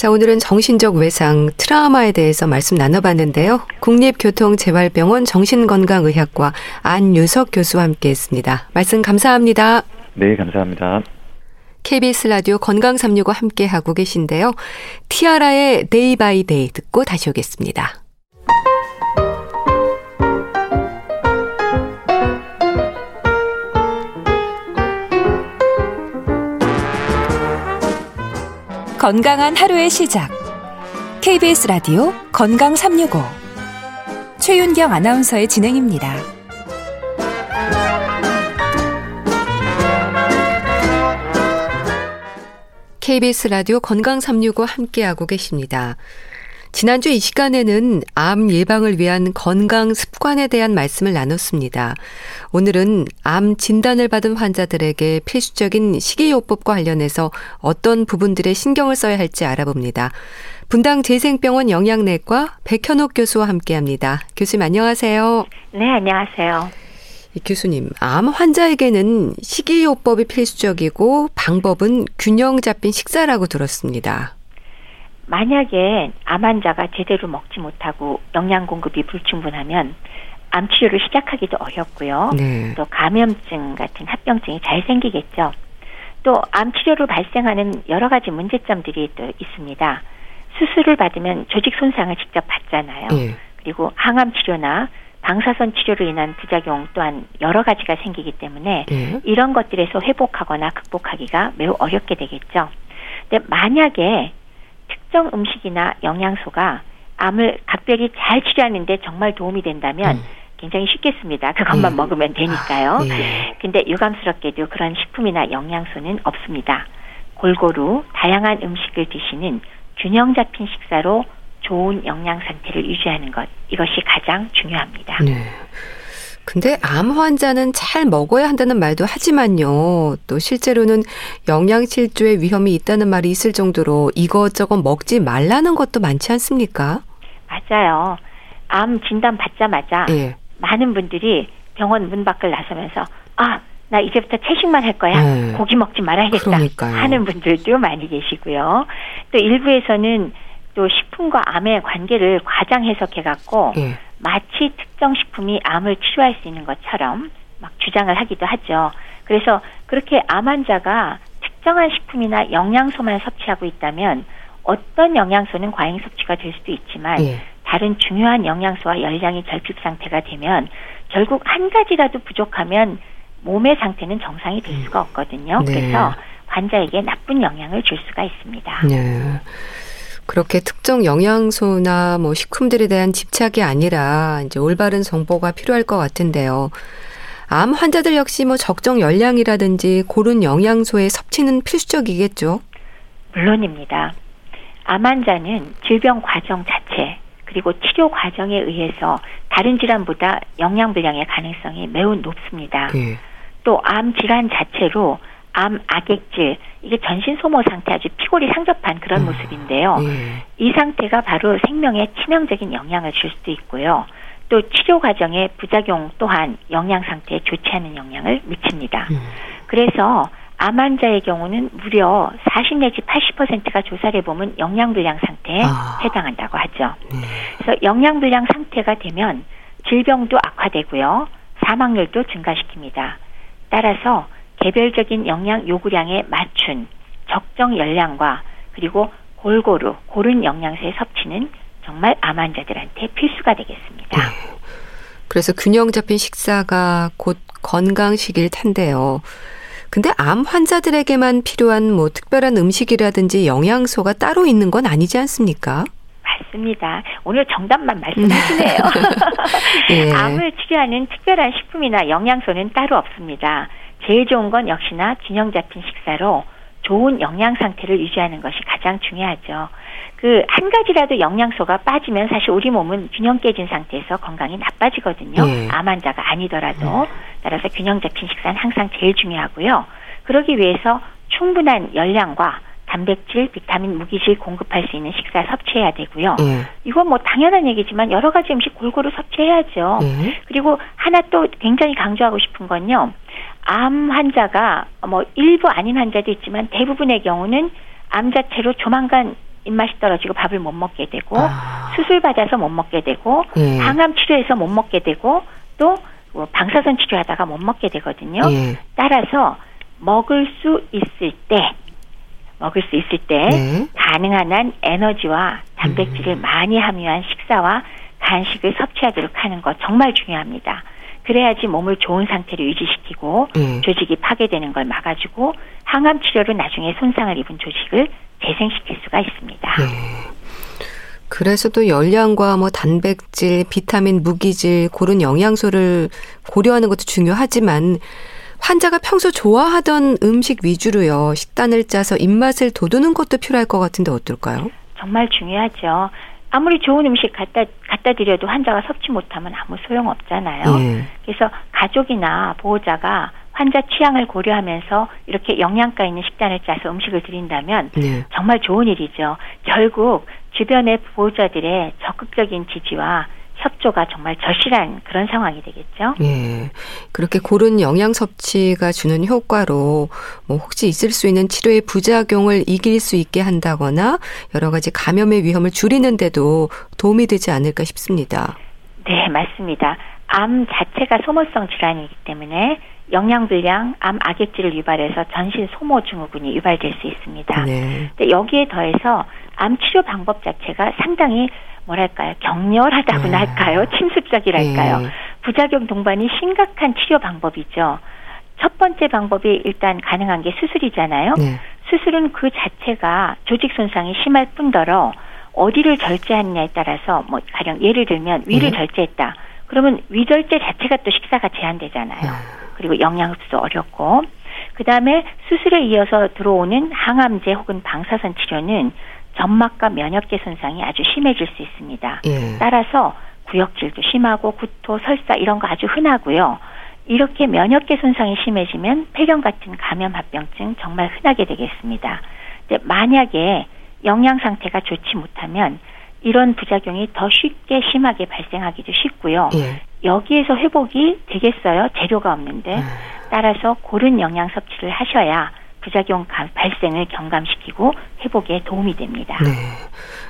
자, 오늘은 정신적 외상, 트라우마에 대해서 말씀 나눠봤는데요. 국립교통재활병원 정신건강의학과 안유석 교수와 함께 했습니다. 말씀 감사합니다. 네, 감사합니다. KBS 라디오 건강365 함께 하고 계신데요. 티아라의 Day by Day 듣고 다시 오겠습니다. 건강한 하루의 시작. KBS 라디오 건강 365. 최윤경 아나운서의 진행입니다. KBS 라디오 건강 365 함께하고 계십니다. 지난주 이 시간에는 암 예방을 위한 건강 습관에 대한 말씀을 나눴습니다. 오늘은 암 진단을 받은 환자들에게 필수적인 식이요법과 관련해서 어떤 부분들에 신경을 써야 할지 알아봅니다. 분당 재생병원 영양내과 백현옥 교수와 함께합니다. 교수님 안녕하세요. 네, 안녕하세요. 교수님, 암 환자에게는 식이요법이 필수적이고 방법은 균형 잡힌 식사라고 들었습니다. 만약에 암 환자가 제대로 먹지 못하고 영양 공급이 불충분하면 암 치료를 시작하기도 어렵고요. 네. 또 감염증 같은 합병증이 잘 생기겠죠. 또 암 치료로 발생하는 여러 가지 문제점들이 또 있습니다. 수술을 받으면 조직 손상을 직접 받잖아요. 네. 그리고 항암 치료나 방사선 치료로 인한 부작용 또한 여러 가지가 생기기 때문에 네. 이런 것들에서 회복하거나 극복하기가 매우 어렵게 되겠죠. 근데 만약에 특정 음식이나 영양소가 암을 각별히 잘 치료하는데 정말 도움이 된다면 음. 굉장히 쉽겠습니다. 그것만 음. 먹으면 되니까요. 아, 네. 근데 유감스럽게도 그런 식품이나 영양소는 없습니다. 골고루 다양한 음식을 드시는 균형 잡힌 식사로 좋은 영양 상태를 유지하는 것 이것이 가장 중요합니다. 네. 근데 암 환자는 잘 먹어야 한다는 말도 하지만요. 또 실제로는 영양실조의 위험이 있다는 말이 있을 정도로 이것저것 먹지 말라는 것도 많지 않습니까? 맞아요. 암 진단 받자마자 예. 많은 분들이 병원 문 밖을 나서면서 아, 나 이제부터 채식만 할 거야. 네. 고기 먹지 말아야겠다. 그러니까요. 하는 분들도 많이 계시고요. 또 일부에서는 또 식품과 암의 관계를 과장 해석해 갖고 예. 마치 특정 식품이 암을 치료할 수 있는 것처럼 막 주장을 하기도 하죠. 그래서 그렇게 암 환자가 특정한 식품이나 영양소만 섭취하고 있다면 어떤 영양소는 과잉 섭취가 될 수도 있지만 예. 다른 중요한 영양소와 열량이 결핍 상태가 되면 결국 한 가지라도 부족하면 몸의 상태는 정상이 될 수가 없거든요. 네. 그래서 환자에게 나쁜 영향을 줄 수가 있습니다. 네. 그렇게 특정 영양소나 뭐 식품들에 대한 집착이 아니라 이제 올바른 정보가 필요할 것 같은데요. 암 환자들 역시 뭐 적정 열량이라든지 고른 영양소의 섭취는 필수적이겠죠. 물론입니다. 암 환자는 질병 과정 자체 그리고 치료 과정에 의해서 다른 질환보다 영양 불량의 가능성이 매우 높습니다. 네. 또암 질환 자체로 암 악액질 이게 전신 소모 상태 아주 피골이 상접한 그런 음. 모습인데요. 예. 이 상태가 바로 생명에 치명적인 영향을 줄 수도 있고요. 또 치료 과정의 부작용 또한 영양 상태에 좋지 않은 영향을 미칩니다. 음. 그래서 암 환자의 경우는 무려 40 내지 80%가 조사를 해보면 영양불량 상태에 아. 해당한다고 하죠. 네. 그래서 영양불량 상태가 되면 질병도 악화되고요. 사망률도 증가시킵니다. 따라서 개별적인 영양 요구량에 맞춘 적정 열량과 그리고 골고루 고른 영양소의 섭취는 정말 암 환자들한테 필수가 되겠습니다. 네. 그래서 균형 잡힌 식사가 곧 건강식일 텐데요. 근데 암 환자들에게만 필요한 뭐 특별한 음식이라든지 영양소가 따로 있는 건 아니지 않습니까? 맞습니다. 오늘 정답만 말씀하시네요. 예. 암을 치료하는 특별한 식품이나 영양소는 따로 없습니다. 제일 좋은 건 역시나 균형 잡힌 식사로 좋은 영양 상태를 유지하는 것이 가장 중요하죠. 그 한 가지라도 영양소가 빠지면 사실 우리 몸은 균형 깨진 상태에서 건강이 나빠지거든요. 네. 암 환자가 아니더라도 따라서 균형 잡힌 식사는 항상 제일 중요하고요. 그러기 위해서 충분한 열량과 단백질, 비타민, 무기질 공급할 수 있는 식사 섭취해야 되고요. 네. 이건 뭐 당연한 얘기지만 여러 가지 음식 골고루 섭취해야죠. 네. 그리고 하나 또 굉장히 강조하고 싶은 건요. 암 환자가 뭐 일부 아닌 환자도 있지만 대부분의 경우는 암 자체로 조만간 입맛이 떨어지고 밥을 못 먹게 되고 아. 수술 받아서 못 먹게 되고 예. 항암 치료해서 못 먹게 되고 또뭐 방사선 치료하다가 못 먹게 되거든요. 예. 따라서 먹을 수 있을 때 먹을 수 있을 때 네. 가능한 한 에너지와 단백질을 음. 많이 함유한 식사와 간식을 섭취하도록 하는 것 정말 중요합니다. 그래야지 몸을 좋은 상태로 유지시키고 음. 조직이 파괴되는 걸 막아주고 항암 치료로 나중에 손상을 입은 조직을 재생시킬 수가 있습니다. 네. 그래서 또 열량과 뭐 단백질, 비타민, 무기질 고른 영양소를 고려하는 것도 중요하지만 환자가 평소 좋아하던 음식 위주로요 식단을 짜서 입맛을 돋우는 것도 필요할 것 같은데 어떨까요? 정말 중요하죠. 아무리 좋은 음식 갖다 갖다 드려도 환자가 섭취 못하면 아무 소용 없잖아요. 예. 그래서 가족이나 보호자가 환자 취향을 고려하면서 이렇게 영양가 있는 식단을 짜서 음식을 드린다면 예. 정말 좋은 일이죠. 결국 주변의 보호자들의 적극적인 지지와 협조가 정말 절실한 그런 상황이 되겠죠. 예. 그렇게 고른 영양 섭취가 주는 효과로 뭐 혹시 있을 수 있는 치료의 부작용을 이길 수 있게 한다거나 여러 가지 감염의 위험을 줄이는데도 도움이 되지 않을까 싶습니다. 네, 맞습니다. 암 자체가 소모성 질환이기 때문에 영양불량, 암 악액질을 유발해서 전신 소모 증후군이 유발될 수 있습니다. 네. 여기에 더해서 암 치료 방법 자체가 상당히 뭐랄까요 격렬하다고나 네. 할까요 침습적이랄까요 네. 부작용 동반이 심각한 치료 방법이죠. 첫 번째 방법이 일단 가능한 게 수술이잖아요. 네. 수술은 그 자체가 조직 손상이 심할 뿐더러 어디를 절제하느냐에 따라서 뭐 가령 예를 들면 위를 네. 절제했다. 그러면 위절제 자체가 또 식사가 제한되잖아요. 네. 그리고 영양 흡수도 어렵고 그다음에 수술에 이어서 들어오는 항암제 혹은 방사선 치료는 점막과 면역계 손상이 아주 심해질 수 있습니다. 예. 따라서 구역질도 심하고 구토, 설사 이런 거 아주 흔하고요. 이렇게 면역계 손상이 심해지면 폐경 같은 감염 합병증 정말 흔하게 되겠습니다. 근데 만약에 영양 상태가 좋지 못하면 이런 부작용이 더 쉽게 심하게 발생하기도 쉽고요. 예. 여기에서 회복이 되겠어요? 재료가 없는데. 음. 따라서 고른 영양 섭취를 하셔야 부작용 발생을 경감시키고 회복에 도움이 됩니다. 네.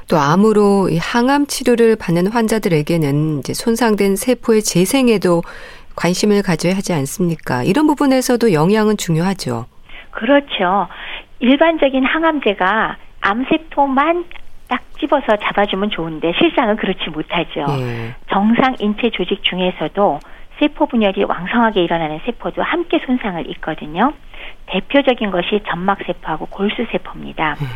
또 암으로 항암 치료를 받는 환자들에게는 이제 손상된 세포의 재생에도 관심을 가져야 하지 않습니까? 이런 부분에서도 영양은 중요하죠. 그렇죠. 일반적인 항암제가 암세포만 딱 집어서 잡아주면 좋은데 실상은 그렇지 못하죠. 네. 정상 인체 조직 중에서도 세포 분열이 왕성하게 일어나는 세포도 함께 손상을 입거든요. 대표적인 것이 점막세포하고 골수세포입니다. 음.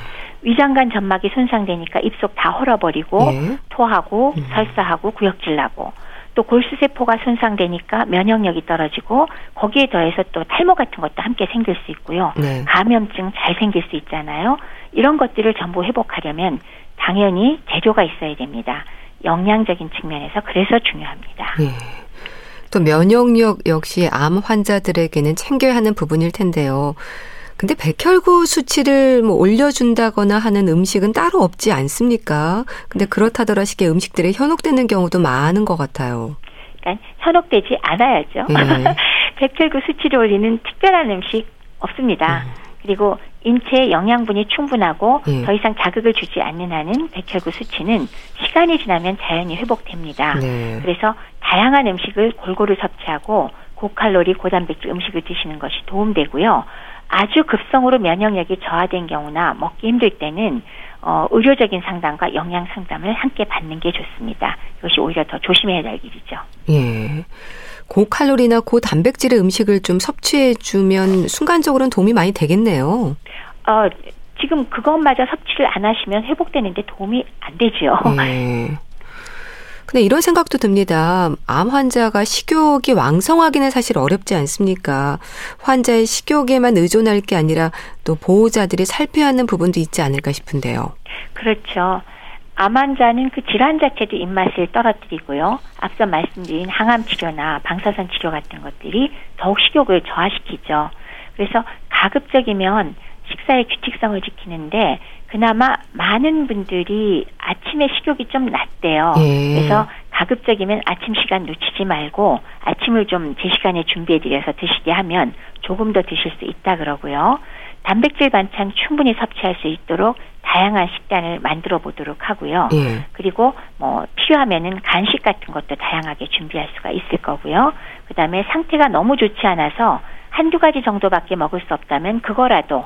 위장관 점막이 손상되니까 입속 다 헐어버리고 예. 토하고 음. 설사하고 구역질 나고 또 골수세포가 손상되니까 면역력이 떨어지고 거기에 더해서 또 탈모 같은 것도 함께 생길 수 있고요. 네. 감염증 잘 생길 수 있잖아요. 이런 것들을 전부 회복하려면 당연히 재료가 있어야 됩니다. 영양적인 측면에서 그래서 중요합니다. 네. 또 면역력 역시 암 환자들에게는 챙겨야 하는 부분일 텐데요. 근데 백혈구 수치를 뭐 올려준다거나 하는 음식은 따로 없지 않습니까? 근데 그렇다더라 시게 음식들이 현혹되는 경우도 많은 것 같아요. 그러니까 현혹되지 않아야죠. 네. 백혈구 수치를 올리는 특별한 음식 없습니다. 음. 그리고 인체의 영양분이 충분하고 예. 더 이상 자극을 주지 않는 한은 백혈구 수치는 시간이 지나면 자연히 회복됩니다. 네. 그래서 다양한 음식을 골고루 섭취하고 고칼로리, 고단백질 음식을 드시는 것이 도움되고요. 아주 급성으로 면역력이 저하된 경우나 먹기 힘들 때는 어, 의료적인 상담과 영양 상담을 함께 받는 게 좋습니다. 이것이 오히려 더 조심해야 할 일이죠. 예. 고칼로리나 고단백질의 음식을 좀 섭취해주면 순간적으로는 도움이 많이 되겠네요. 어, 지금 그것마저 섭취를 안 하시면 회복되는데 도움이 안 되죠. 네. 근데 이런 생각도 듭니다. 암 환자가 식욕이 왕성하기는 사실 어렵지 않습니까? 환자의 식욕에만 의존할 게 아니라 또 보호자들이 살펴야 하는 부분도 있지 않을까 싶은데요. 그렇죠. 암 환자는 그 질환 자체도 입맛을 떨어뜨리고요. 앞서 말씀드린 항암 치료나 방사선 치료 같은 것들이 더욱 식욕을 저하시키죠. 그래서 가급적이면 식사의 규칙성을 지키는데 그나마 많은 분들이 아침에 식욕이 좀 낮대요. 예. 그래서 가급적이면 아침 시간 놓치지 말고 아침을 좀 제 시간에 준비해드려서 드시게 하면 조금 더 드실 수 있다 그러고요. 단백질 반찬 충분히 섭취할 수 있도록 다양한 식단을 만들어 보도록 하고요. 예. 그리고 뭐 필요하면은 간식 같은 것도 다양하게 준비할 수가 있을 거고요. 그다음에 상태가 너무 좋지 않아서 한두 가지 정도밖에 먹을 수 없다면 그거라도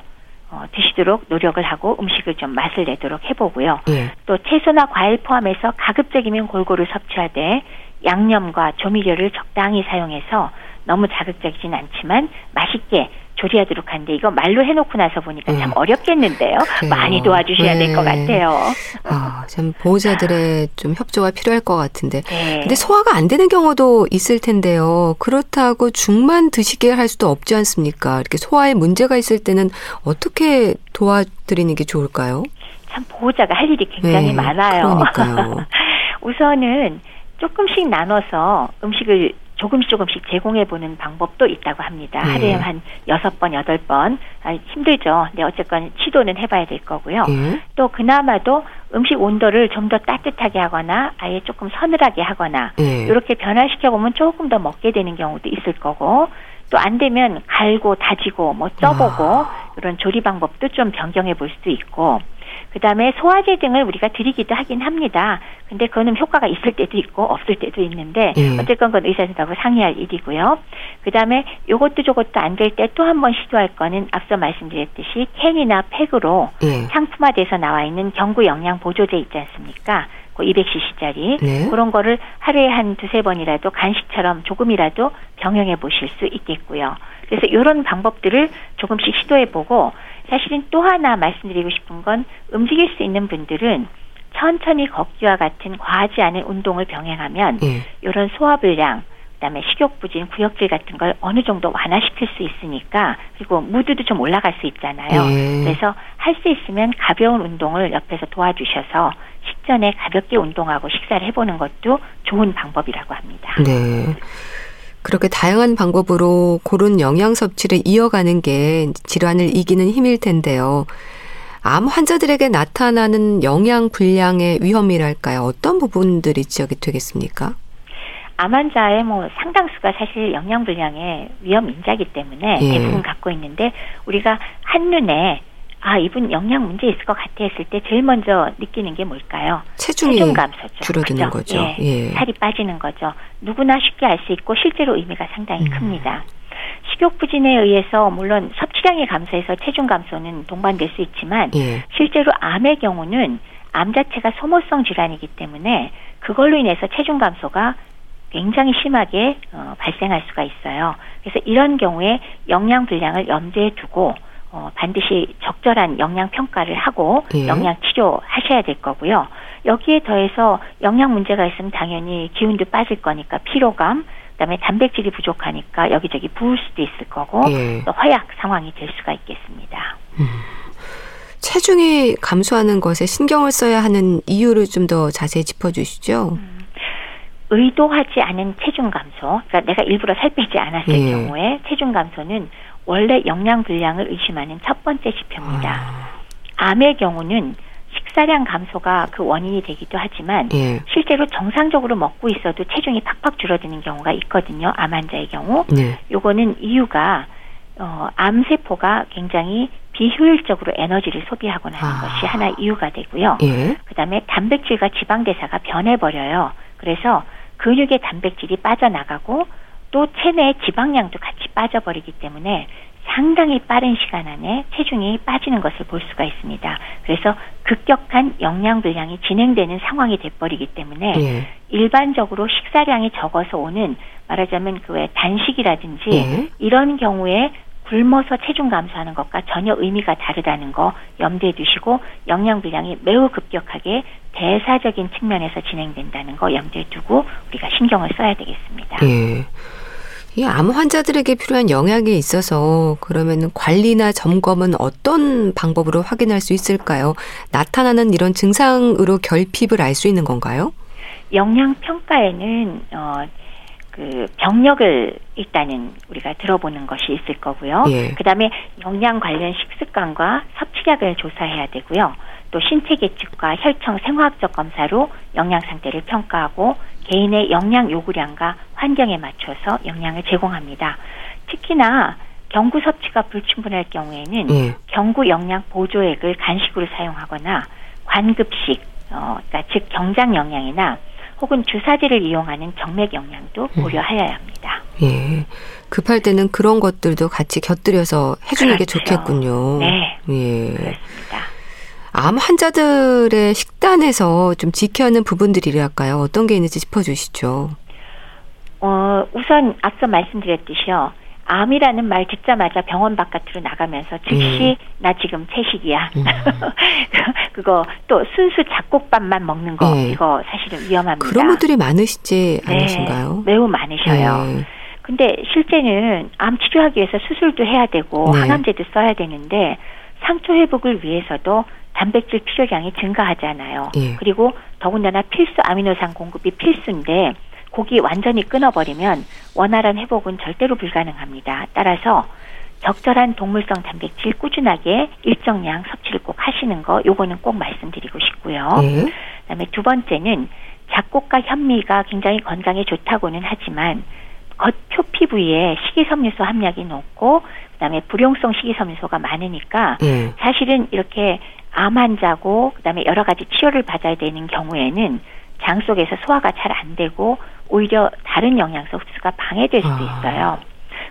어, 드시도록 노력을 하고 음식을 좀 맛을 내도록 해보고요. 예. 또 채소나 과일 포함해서 가급적이면 골고루 섭취하되 양념과 조미료를 적당히 사용해서 너무 자극적이진 않지만 맛있게 조리하도록 하는데 이거 말로 해놓고 나서 보니까 네. 참 어렵겠는데요. 그래요. 많이 도와주셔야 네. 될것 같아요. 아, 참 보호자들의 좀 협조가 필요할 것 같은데. 네. 근데 소화가 안 되는 경우도 있을 텐데요. 그렇다고 죽만 드시게 할 수도 없지 않습니까? 이렇게 소화에 문제가 있을 때는 어떻게 도와드리는 게 좋을까요? 참 보호자가 할 일이 굉장히 네, 많아요. 그러니까요. 우선은 조금씩 나눠서 음식을 조금씩 조금씩 제공해 보는 방법도 있다고 합니다. 네. 하루에 한 여섯 번, 여덟 번. 아, 힘들죠. 근데 어쨌건 시도는 해봐야 될 거고요. 네. 또 그나마도 음식 온도를 좀 더 따뜻하게 하거나 아예 조금 서늘하게 하거나 네. 이렇게 변화시켜 보면 조금 더 먹게 되는 경우도 있을 거고 또 안 되면 갈고 다지고 뭐 쪄보고 아. 이런 조리 방법도 좀 변경해 볼 수도 있고 그다음에 소화제 등을 우리가 드리기도 하긴 합니다. 근데 그거는 효과가 있을 때도 있고 없을 때도 있는데 예. 어쨌건 그건 의사 선생님하고 상의할 일이고요. 그다음에 요것도 저것도 안 될 때 또 한번 시도할 거는 앞서 말씀드렸듯이 캔이나 팩으로 예. 상품화돼서 나와 있는 경구 영양 보조제 있지 않습니까? 그 200cc짜리 네. 그런 거를 하루에 한 두세 번이라도 간식처럼 조금이라도 병행해 보실 수 있겠고요. 그래서 이런 방법들을 조금씩 시도해 보고 사실은 또 하나 말씀드리고 싶은 건 움직일 수 있는 분들은 천천히 걷기와 같은 과하지 않은 운동을 병행하면 예. 이런 소화불량 그다음에 식욕부진, 구역질 같은 걸 어느 정도 완화시킬 수 있으니까 그리고 무드도 좀 올라갈 수 있잖아요. 네. 그래서 할 수 있으면 가벼운 운동을 옆에서 도와주셔서 식전에 가볍게 운동하고 식사를 해보는 것도 좋은 방법이라고 합니다. 네. 그렇게 다양한 방법으로 고른 영양 섭취를 이어가는 게 질환을 이기는 힘일 텐데요. 암 환자들에게 나타나는 영양 불량의 위험이랄까요? 어떤 부분들이 지적이 되겠습니까? 암 환자의 뭐 상당수가 사실 영양 불량의 위험 인자기 때문에 예. 대부분 갖고 있는데 우리가 한눈에 아 이분 영양 문제 있을 것 같아 했을 때 제일 먼저 느끼는 게 뭘까요? 체중이 체중 감소죠. 줄어드는 그죠? 거죠. 예. 예. 살이 빠지는 거죠. 누구나 쉽게 알 수 있고 실제로 의미가 상당히 음. 큽니다. 식욕 부진에 의해서 물론 섭취량이 감소해서 체중 감소는 동반될 수 있지만 예. 실제로 암의 경우는 암 자체가 소모성 질환이기 때문에 그걸로 인해서 체중 감소가 굉장히 심하게 어, 발생할 수가 있어요. 그래서 이런 경우에 영양 불량을 염두에 두고 어, 반드시 적절한 영양 평가를 하고 예. 영양 치료 하셔야 될 거고요. 여기에 더해서 영양 문제가 있으면 당연히 기운도 빠질 거니까 피로감, 그다음에 단백질이 부족하니까 여기저기 부을 수도 있을 거고 예. 또 허약 상황이 될 수가 있겠습니다. 음. 체중이 감소하는 것에 신경을 써야 하는 이유를 좀 더 자세히 짚어주시죠. 음. 의도하지 않은 체중 감소, 그러니까 내가 일부러 살 빼지 않았을 예. 경우에 체중 감소는 원래 영양 불량을 의심하는 첫 번째 지표입니다. 아. 암의 경우는 식사량 감소가 그 원인이 되기도 하지만 예. 실제로 정상적으로 먹고 있어도 체중이 팍팍 줄어드는 경우가 있거든요. 암 환자의 경우. 네. 요거는 이유가 어, 암세포가 굉장히 비효율적으로 에너지를 소비하거나 하는 아. 것이 하나 이유가 되고요. 예. 그 다음에 단백질과 지방 대사가 변해버려요. 그래서 근육의 단백질이 빠져나가고 또 체내 지방량도 같이 빠져버리기 때문에 상당히 빠른 시간 안에 체중이 빠지는 것을 볼 수가 있습니다. 그래서 급격한 영양 불량이 진행되는 상황이 돼버리기 때문에 예. 일반적으로 식사량이 적어서 오는 말하자면 그 외 단식이라든지 예. 이런 경우에 굶어서 체중 감소하는 것과 전혀 의미가 다르다는 거 염두에 두시고 영양 불량이 매우 급격하게 대사적인 측면에서 진행된다는 거 염두에 두고 우리가 신경을 써야 되겠습니다. 예. 이 암 환자들에게 필요한 영양에 있어서 그러면 관리나 점검은 어떤 방법으로 확인할 수 있을까요? 나타나는 이런 증상으로 결핍을 알 수 있는 건가요? 영양 평가에는 어, 그 병력을 일단은 우리가 들어보는 것이 있을 거고요. 예. 그다음에 영양 관련 식습관과 섭취량을 조사해야 되고요. 또 신체 계측과 혈청 생화학적 검사로 영양 상태를 평가하고 개인의 영양 요구량과 환경에 맞춰서 영양을 제공합니다. 특히나 경구 섭취가 불충분할 경우에는 예. 경구 영양 보조액을 간식으로 사용하거나 관급식, 어, 그러니까 즉 경장 영양이나 혹은 주사제를 이용하는 정맥 영양도 음. 고려하여야 합니다. 예. 급할 때는 그런 것들도 같이 곁들여서 해주는 그렇죠. 게 좋겠군요. 네. 예. 그렇습니다. 암 환자들의 식단에서 좀 지켜야 하는 부분들이랄까요? 어떤 게 있는지 짚어주시죠. 어, 우선 앞서 말씀드렸듯이요. 암이라는 말 듣자마자 병원 바깥으로 나가면서 즉시 음. 나 지금 채식이야. 음. 그거 또 순수 잡곡밥만 먹는 거 네. 이거 사실은 위험합니다. 그런 분들이 많으시지 네. 않으신가요? 매우 많으셔요. 네. 근데 실제는 암 치료하기 위해서 수술도 해야 되고 네. 항암제도 써야 되는데 상처 회복을 위해서도 단백질 필요량이 증가하잖아요. 예. 그리고 더군다나 필수 아미노산 공급이 필수인데 고기 완전히 끊어버리면 원활한 회복은 절대로 불가능합니다. 따라서 적절한 동물성 단백질 꾸준하게 일정량 섭취를 꼭 하시는 거 요거는 꼭 말씀드리고 싶고요. 네. 그다음에 두 번째는 작곡과 현미가 굉장히 건강에 좋다고는 하지만 겉표 피부에 식이섬유소 함량이 높고 그다음에 불용성 식이섬유소가 많으니까 네. 사실은 이렇게 암 환자고 그다음에 여러 가지 치료를 받아야 되는 경우에는 장 속에서 소화가 잘 안 되고 오히려 다른 영양소 흡수가 방해될 수도 아. 있어요.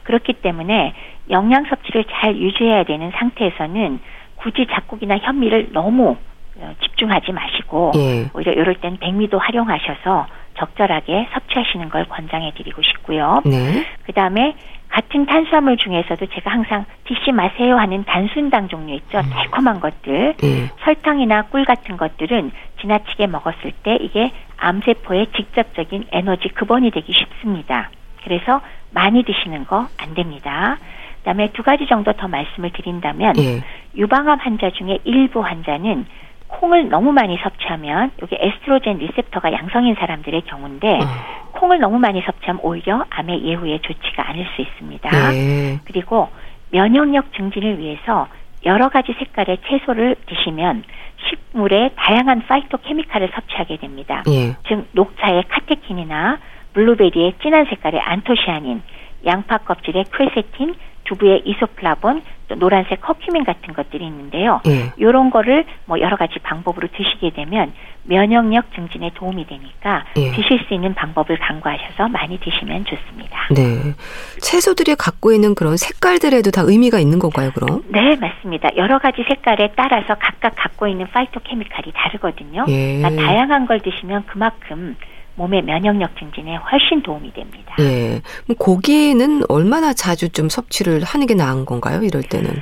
그렇기 때문에 영양 섭취를 잘 유지해야 되는 상태에서는 굳이 잡곡이나 현미를 너무 어, 집중하지 마시고 예. 오히려 이럴 땐 백미도 활용하셔서 적절하게 섭취하시는 걸 권장해 드리고 싶고요. 네. 그다음에 같은 탄수화물 중에서도 제가 항상 드시 마세요 하는 단순당 종류 있죠. 음. 달콤한 것들. 네. 설탕이나 꿀 같은 것들은 지나치게 먹었을 때 이게 암세포의 직접적인 에너지 급원이 되기 쉽습니다. 그래서 많이 드시는 거 안 됩니다. 그다음에 두 가지 정도 더 말씀을 드린다면 예. 유방암 환자 중에 일부 환자는 콩을 너무 많이 섭취하면 이게 에스트로겐 리셉터가 양성인 사람들의 경우인데 어. 콩을 너무 많이 섭취하면 오히려 암의 예후에 좋지가 않을 수 있습니다. 네. 그리고 면역력 증진을 위해서 여러 가지 색깔의 채소를 드시면 식물에 다양한 파이토케미칼을 섭취하게 됩니다. 예. 즉 녹차의 카테킨이나 블루베리의 진한 색깔의 안토시아닌, 양파 껍질의 퀘세틴, 두부의 이소플라본, 또 노란색 커큐민 같은 것들이 있는데요. 예. 이런 거를 뭐 여러 가지 방법으로 드시게 되면 면역력 증진에 도움이 되니까 예. 드실 수 있는 방법을 강구하셔서 많이 드시면 좋습니다. 네. 채소들이 갖고 있는 그런 색깔들에도 다 의미가 있는 건가요, 그럼? 네, 맞습니다. 여러 가지 색깔에 따라서 각각 갖고 있는 파이토케미칼이 다르거든요. 예. 그러니까 다양한 걸 드시면 그만큼 몸의 면역력 증진에 훨씬 도움이 됩니다. 예. 고기는 얼마나 자주 좀 섭취를 하는 게 나은 건가요? 이럴 때는?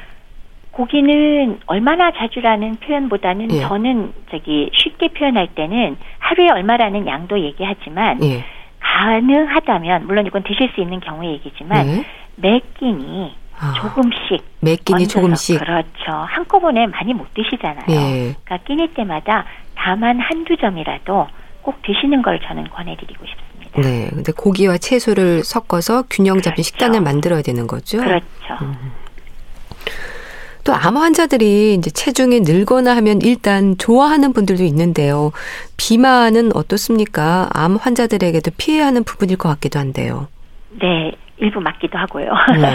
고기는 얼마나 자주라는 표현보다는 예. 저는 저기 쉽게 표현할 때는 하루에 얼마라는 양도 얘기하지만 예. 가능하다면 물론 이건 드실 수 있는 경우의 얘기지만 예. 매 끼니 아, 조금씩 매 끼니 조금씩 그렇죠 한꺼번에 많이 못 드시잖아요. 예. 그러니까 끼니 때마다 다만 한두 점이라도 꼭 드시는 걸 저는 권해드리고 싶습니다. 네. 근데 고기와 채소를 섞어서 균형 잡힌 그렇죠. 식단을 만들어야 되는 거죠. 그렇죠. 음. 또 암 환자들이 이제 체중이 늘거나 하면 일단 좋아하는 분들도 있는데요. 비만은 어떻습니까? 암 환자들에게도 피해야 하는 부분일 것 같기도 한데요. 네. 일부 맞기도 하고요.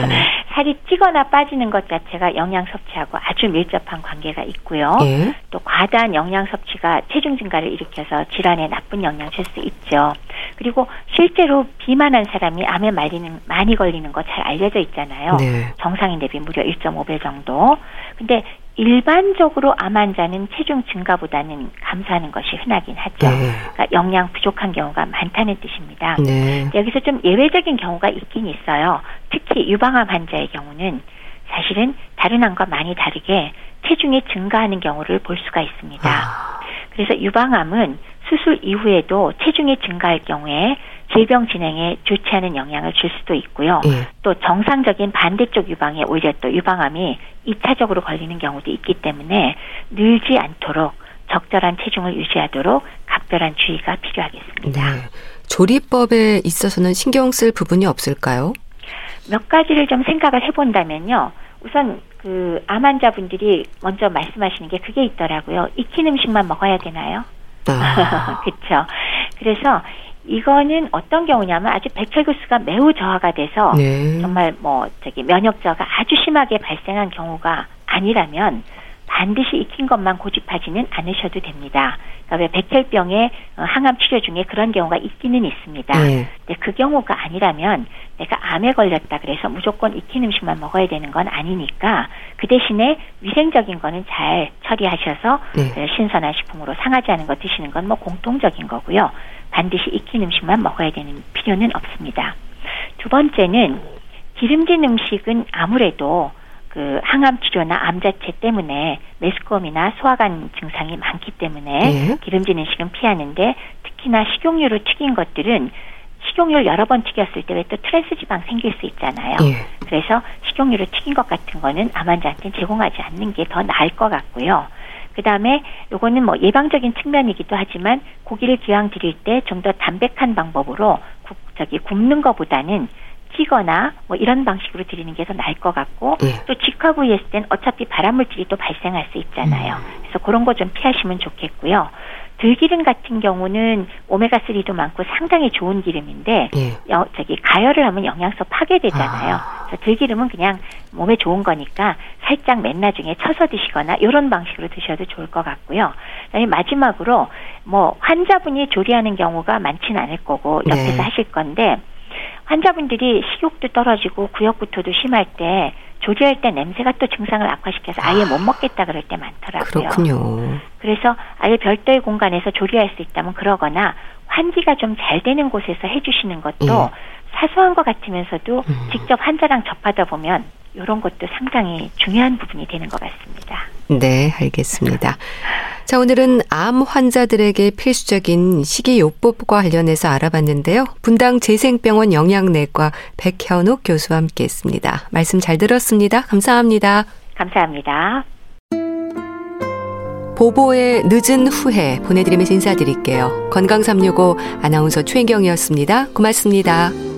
네. 살이 찌거나 빠지는 것 자체가 영양 섭취하고 아주 밀접한 관계가 있고요. 네. 또 과다한 영양 섭취가 체중 증가를 일으켜서 질환에 나쁜 영향을 줄 수 있죠. 그리고 실제로 비만한 사람이 암에 말리는 많이 걸리는 거 잘 알려져 있잖아요. 네. 정상인 대비 무려 1.5배 정도. 근데 일반적으로 암 환자는 체중 증가보다는 감소하는 것이 흔하긴 하죠. 네. 그러니까 영양 부족한 경우가 많다는 뜻입니다. 네. 여기서 좀 예외적인 경우가 있긴 있어요. 특히 유방암 환자의 경우는 사실은 다른 암과 많이 다르게 체중이 증가하는 경우를 볼 수가 있습니다. 아. 그래서 유방암은 수술 이후에도 체중이 증가할 경우에 질병 진행에 좋지 않은 영향을 줄 수도 있고요. 예. 또 정상적인 반대쪽 유방에 오히려 또 유방암이 2차적으로 걸리는 경우도 있기 때문에 늘지 않도록 적절한 체중을 유지하도록 각별한 주의가 필요하겠습니다. 네. 조리법에 있어서는 신경 쓸 부분이 없을까요? 몇 가지를 좀 생각을 해본다면요. 우선 그 암 환자분들이 먼저 말씀하시는 게 그게 있더라고요. 익힌 음식만 먹어야 되나요? 아. 그렇죠. 그래서 이거는 어떤 경우냐면 아주 백혈구수가 매우 저하가 돼서 네. 정말 뭐 저기 면역 저하가 아주 심하게 발생한 경우가 아니라면 반드시 익힌 것만 고집하지는 않으셔도 됩니다. 그러니까 왜 백혈병의 어, 항암 치료 중에 그런 경우가 있기는 있습니다. 네. 근데 그 경우가 아니라면 내가 암에 걸렸다 그래서 무조건 익힌 음식만 먹어야 되는 건 아니니까 그 대신에 위생적인 거는 잘 처리하셔서 네. 그 신선한 식품으로 상하지 않은 거 드시는 건 뭐 공통적인 거고요. 반드시 익힌 음식만 먹어야 되는 필요는 없습니다. 두 번째는 기름진 음식은 아무래도 그 항암 치료나 암 자체 때문에 메스꺼움이나 소화관 증상이 많기 때문에 네. 기름진 음식은 피하는데 특히나 식용유로 튀긴 것들은 식용유를 여러 번 튀겼을 때 왜 또 트랜스 지방 생길 수 있잖아요. 네. 그래서 식용유로 튀긴 것 같은 거는 암 환자한테 제공하지 않는 게 더 나을 것 같고요. 그 다음에 요거는 뭐 예방적인 측면이기도 하지만 고기를 기왕 드릴 때 좀 더 담백한 방법으로 국, 저기 굽는 것보다는 찌거나 뭐 이런 방식으로 드리는 게 더 나을 것 같고 네. 또 직화 부위했을 땐 어차피 발암물질이 또 발생할 수 있잖아요. 음. 그래서 그런 거 좀 피하시면 좋겠고요. 들기름 같은 경우는 오메가 3도 많고 상당히 좋은 기름인데 예. 여, 저기 가열을 하면 영양소 파괴되잖아요. 아. 그래서 들기름은 그냥 몸에 좋은 거니까 살짝 맨 나중에 쳐서 드시거나 이런 방식으로 드셔도 좋을 것 같고요. 그다음에 마지막으로 뭐 환자분이 조리하는 경우가 많지는 않을 거고 옆에서 네. 하실 건데 환자분들이 식욕도 떨어지고 구역구토도 심할 때 조리할 때 냄새가 또 증상을 악화시켜서 아예 아, 못 먹겠다 그럴 때 많더라고요. 그렇군요. 그래서 아예 별도의 공간에서 조리할 수 있다면 그러거나 환기가 좀 잘 되는 곳에서 해주시는 것도 예. 사소한 것 같으면서도 음. 직접 환자랑 접하다 보면 이런 것도 상당히 중요한 부분이 되는 것 같습니다. 네, 알겠습니다. 자, 오늘은 암 환자들에게 필수적인 식이요법과 관련해서 알아봤는데요. 분당 재생병원 영양내과 백현욱 교수와 함께 했습니다. 말씀 잘 들었습니다. 감사합니다. 감사합니다. 보보의 늦은 후회 보내드리면서 인사드릴게요. 건강365 아나운서 최인경이었습니다. 고맙습니다.